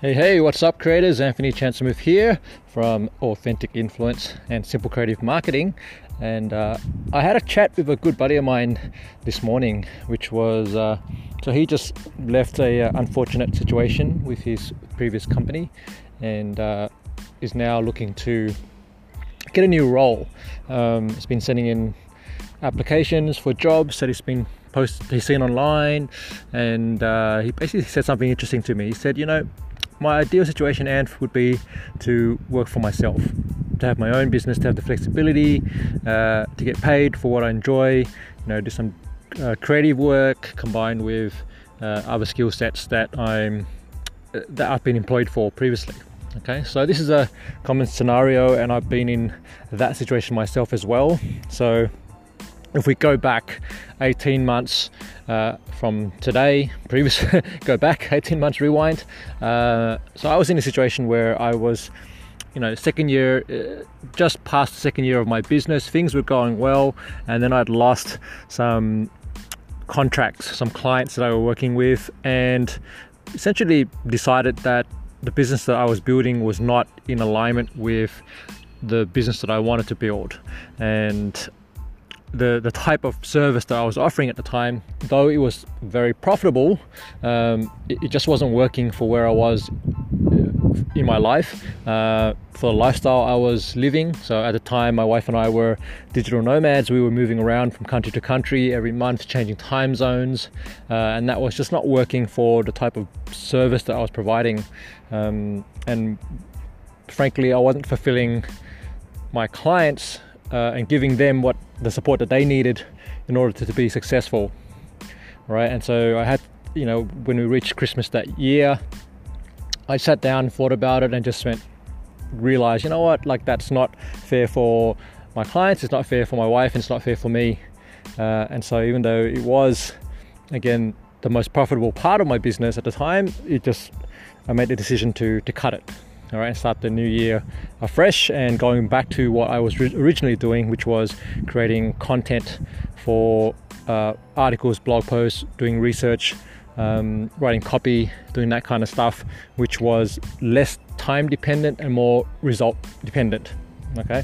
Hey, hey, what's up, creators? Anthony Chansmuth here from Authentic Influence and Simple Creative Marketing. And uh, I had a chat with a good buddy of mine this morning, which was uh, so he just left a uh, unfortunate situation with his previous company and uh, is now looking to get a new role. Um, he's been sending in applications for jobs that he's been post he's seen online, and uh, he basically said something interesting to me. He said, you know my ideal situation, and would be to work for myself, to have my own business, to have the flexibility, uh, to get paid for what I enjoy, you know, do some uh, creative work combined with uh, other skill sets that I'm uh, that I've been employed for previously. Okay, so this is a common scenario, and I've been in that situation myself as well. So if we go back 18 months uh, from today, previous, go back 18 months, rewind. Uh, so I was in a situation where I was, you know, second year, uh, just past the second year of my business, things were going well, and then I'd lost some contracts, some clients that I were working with, and essentially decided that the business that I was building was not in alignment with the business that I wanted to build. And the the type of service that I was offering at the time, though it was very profitable, um, it, it, just wasn't working for where I was uh, in my life, uh, for the lifestyle I was living. So at the time, my wife and I were digital nomads. We were moving around from country to country every month, changing time zones, uh, and that was just not working for the type of service that I was providing. Um, and frankly, I wasn't fulfilling my clients uh, and giving them what the support that they needed in order to, to be successful right? And so i had you know when we reached christmas that year i sat down and thought about it and just went realized you know what? Like that's not fair for my clients it's not fair for my wife and it's not fair for me. Uh, and so even though it was again the most profitable part of my business at the time it just i made the decision to to cut it all right, start the new year afresh and going back to what I was originally doing, which was creating content for uh, articles, blog posts, doing research, um, writing copy, doing that kind of stuff, which was less time dependent and more result dependent. Okay.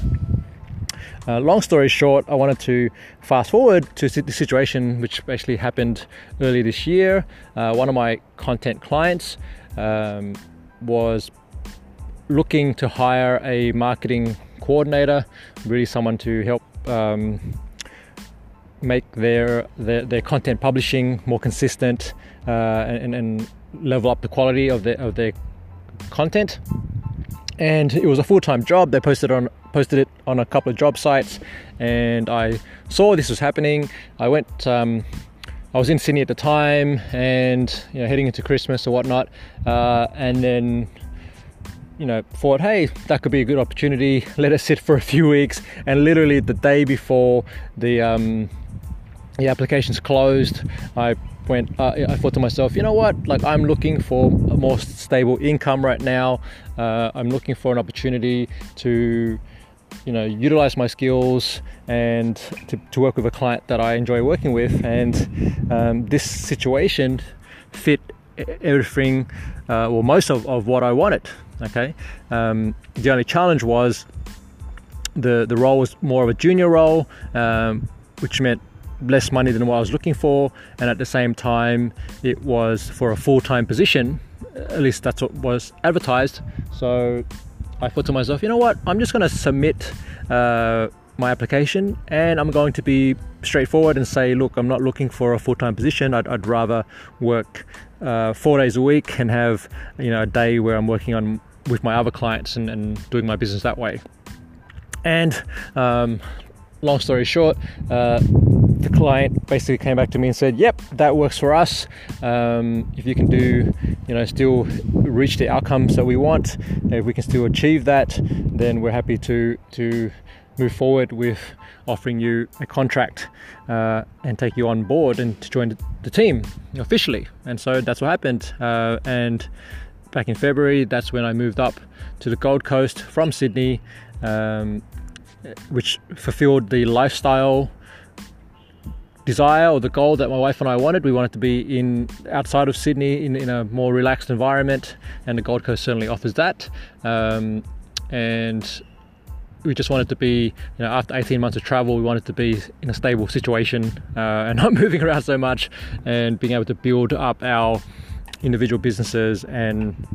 Uh, long story short, I wanted to fast forward to the situation which actually happened early this year. Uh, one of my content clients um, was looking to hire a marketing coordinator, really someone to help um, make their, their, their content publishing more consistent uh, and, and, level up the quality of their of their content. And it was a full time job. They posted on posted it on a couple of job sites, and I saw this was happening. I went. Um, I was in Sydney at the time, and you know, heading into Christmas or whatnot, uh, and then you know, thought, hey, that could be a good opportunity. Let it sit for a few weeks. And literally the day before the um, the application's closed, I went. Uh, I thought to myself, you know what? Like I'm looking for a more stable income right now. Uh, I'm looking for an opportunity to, you know, utilize my skills and to, to work with a client that I enjoy working with. And um, this situation fit everything, uh, or most of, of what I wanted. Okay, um, the only challenge was the the role was more of a junior role, um, which meant less money than what I was looking for, and at the same time, it was for a full time position. At least that's what was advertised. So I thought to myself, you know what? I'm just going to submit. Uh, my application and I'm going to be straightforward and say, look, I'm not looking for a full time position. I'd, I'd, rather work uh, four days a week and have you know a day where I'm working on with my other clients and, and doing my business that way. And um, long story short, uh, the client basically came back to me and said, "Yep, that works for us. Um, if you can do, you know, still reach the outcomes that we want, if we can still achieve that, then we're happy to to move forward with offering you a contract uh, and take you on board and to join the team officially." And so that's what happened. Uh, and back in February. That's when I moved up to the Gold Coast from Sydney, um, which fulfilled the lifestyle desire or the goal that my wife and I wanted. We wanted to be in outside of Sydney in, in a more relaxed environment, and the Gold Coast certainly offers that. Um, and we just wanted to be, you know, after 18 months of travel, we wanted to be in a stable situation uh, and not moving around so much, and being able to build up our individual businesses and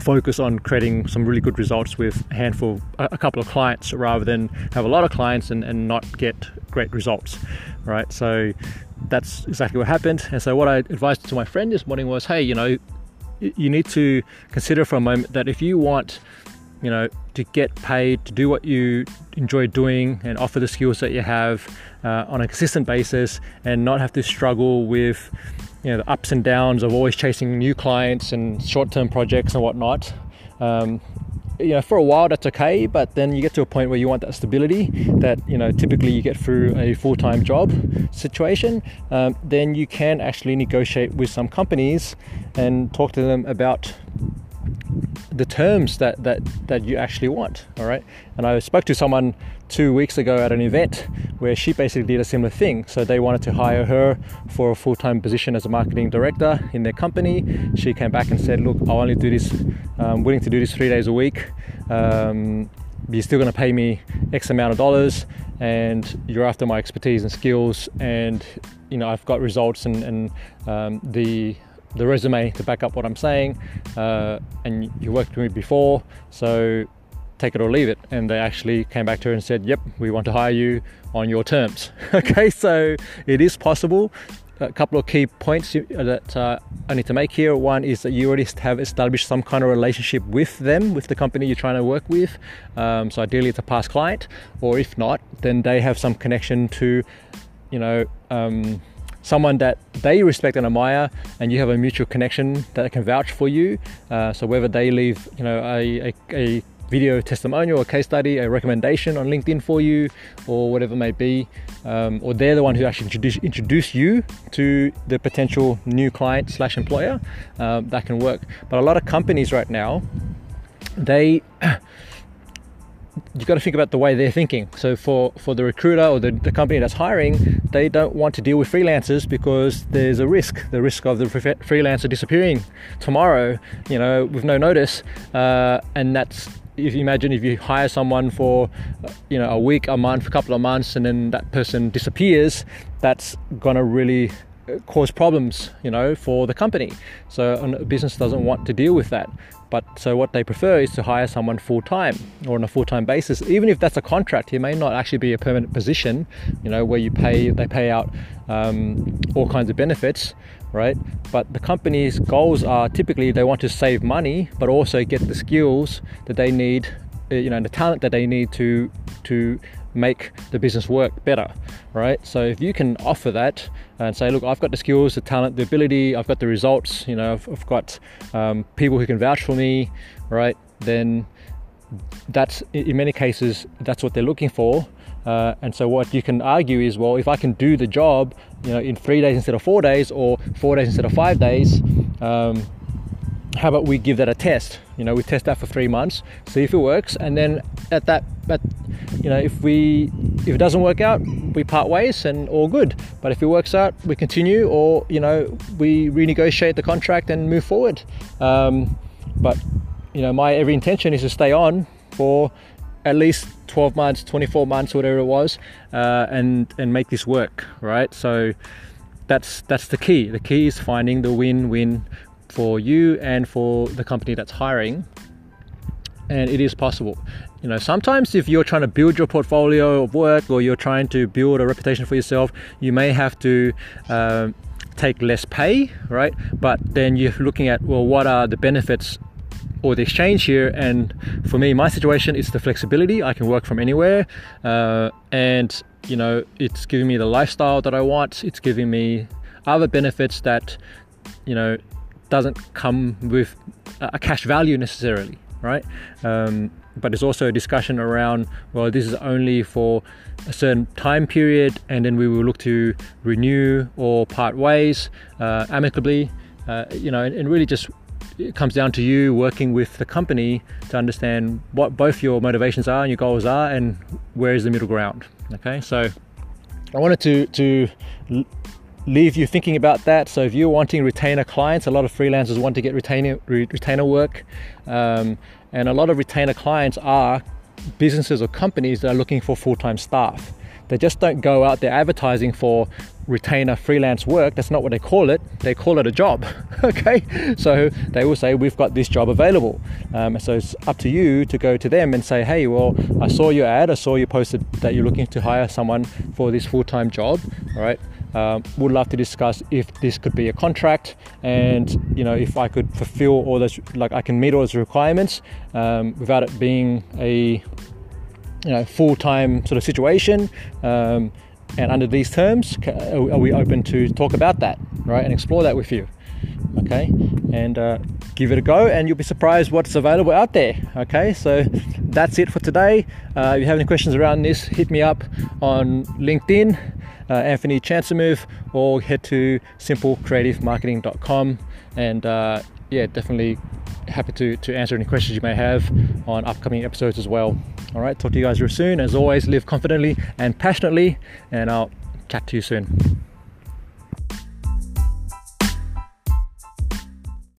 focus on creating some really good results with a handful, a couple of clients, rather than have a lot of clients and, and not get great results, right? So that's exactly what happened. And so what I advised to my friend this morning was, hey, you know, you need to consider for a moment that if you want you know, to get paid, to do what you enjoy doing and offer the skills that you have uh, on a consistent basis and not have to struggle with, you know, the ups and downs of always chasing new clients and short-term projects and whatnot. Um, you know, for a while that's okay, but then you get to a point where you want that stability that you know typically you get through a full-time job situation. Um, then you can actually negotiate with some companies and talk to them about the terms that, that, that you actually want. All right. And I spoke to someone two weeks ago at an event where she basically did a similar thing. So they wanted to hire her for a full time position as a marketing director in their company. She came back and said, Look, I'll only do this, I'm willing to do this three days a week. Um, you're still going to pay me X amount of dollars, and you're after my expertise and skills, and you know I've got results and, and um, the the resume to back up what I'm saying, uh, and you worked with me before, so take it or leave it. And they actually came back to her and said, Yep, we want to hire you on your terms. okay, so it is possible. A couple of key points that uh, I need to make here. One is that you already have established some kind of relationship with them, with the company you're trying to work with. Um, so ideally, it's a past client, or if not, then they have some connection to, you know, um, someone that they respect and admire, and you have a mutual connection that can vouch for you. Uh, so whether they leave, you know, a, a, a video testimonial, a case study, a recommendation on LinkedIn for you, or whatever it may be, um, or they're the one who actually introduce, introduce you to the potential new client slash employer, um, that can work. But a lot of companies right now, they you've got to think about the way they're thinking. So for, for the recruiter or the, the company that's hiring, they don't want to deal with freelancers because there's a risk, the risk of the freelancer disappearing tomorrow, you know, with no notice. Uh, and that's if you imagine if you hire someone for you know a week, a month, a couple of months, and then that person disappears, that's gonna really cause problems, you know, for the company. So a business doesn't want to deal with that. But so what they prefer is to hire someone full time or on a full time basis. Even if that's a contract, it may not actually be a permanent position, you know, where you pay they pay out um, all kinds of benefits, right? But the company's goals are typically they want to save money, but also get the skills that they need, uh, you know, the talent that they need to to make the business work better, right? So if you can offer that and say, look, I've got the skills, the talent, the ability, I've got the results, you know, I've, I've got um, people who can vouch for me, right? Then that's in many cases that's what they're looking for. Uh, and so what you can argue is, well, if I can do the job, you know, in three days instead of four days, or four days instead of five days, um, how about we give that a test? You know, we test that for three months, see if it works, and then at that, at you know, if we if it doesn't work out, we part ways and all good. But if it works out, we continue, or you know, we renegotiate the contract and move forward. Um, but you know, my every intention is to stay on for at least 12 months, 24 months, whatever it was, uh, and and make this work, right? So that's that's the key. The key is finding the win-win for you and for the company that's hiring and it is possible you know sometimes if you're trying to build your portfolio of work or you're trying to build a reputation for yourself you may have to um, take less pay right? But then you're looking at well what are the benefits or the exchange here? And for me my situation is the flexibility. I can work from anywhere uh, and you know it's giving me the lifestyle that i want. It's giving me other benefits that you know doesn't come with a cash value necessarily, right? Um, but there's also a discussion around well, this is only for a certain time period, and then we will look to renew or part ways uh, amicably. Uh, you know, and, and really just it comes down to you working with the company to understand what both your motivations are and your goals are, and where is the middle ground. Okay, so I wanted to to leave you thinking about that. So if you're wanting retainer clients, a lot of freelancers want to get retainer retainer work, um, and a lot of retainer clients are businesses or companies that are looking for full-time staff. They just don't go out there advertising for retainer freelance work. That's not what they call it. They call it a job. okay, so they will say we've got this job available. Um, so it's up to you to go to them and say, hey, well, I saw your ad. I saw you posted that you're looking to hire someone for this full-time job. All right. Um, would love to discuss if this could be a contract and you know if I could fulfill all those like I can meet all those requirements um, without it being a you know full-time sort of situation um, and under these terms are we open to talk about that right and explore that with you okay? And uh, give it a go and you'll be surprised what's available out there okay? So that's it for today. Uh, if you have any questions around this hit me up on linkedin uh, anthony chansamove or head to simplecreativemarketing.com and uh, yeah definitely happy to, to answer any questions you may have on upcoming episodes as well. All right, talk to you guys real soon. As always, live confidently and passionately, and I'll chat to you soon.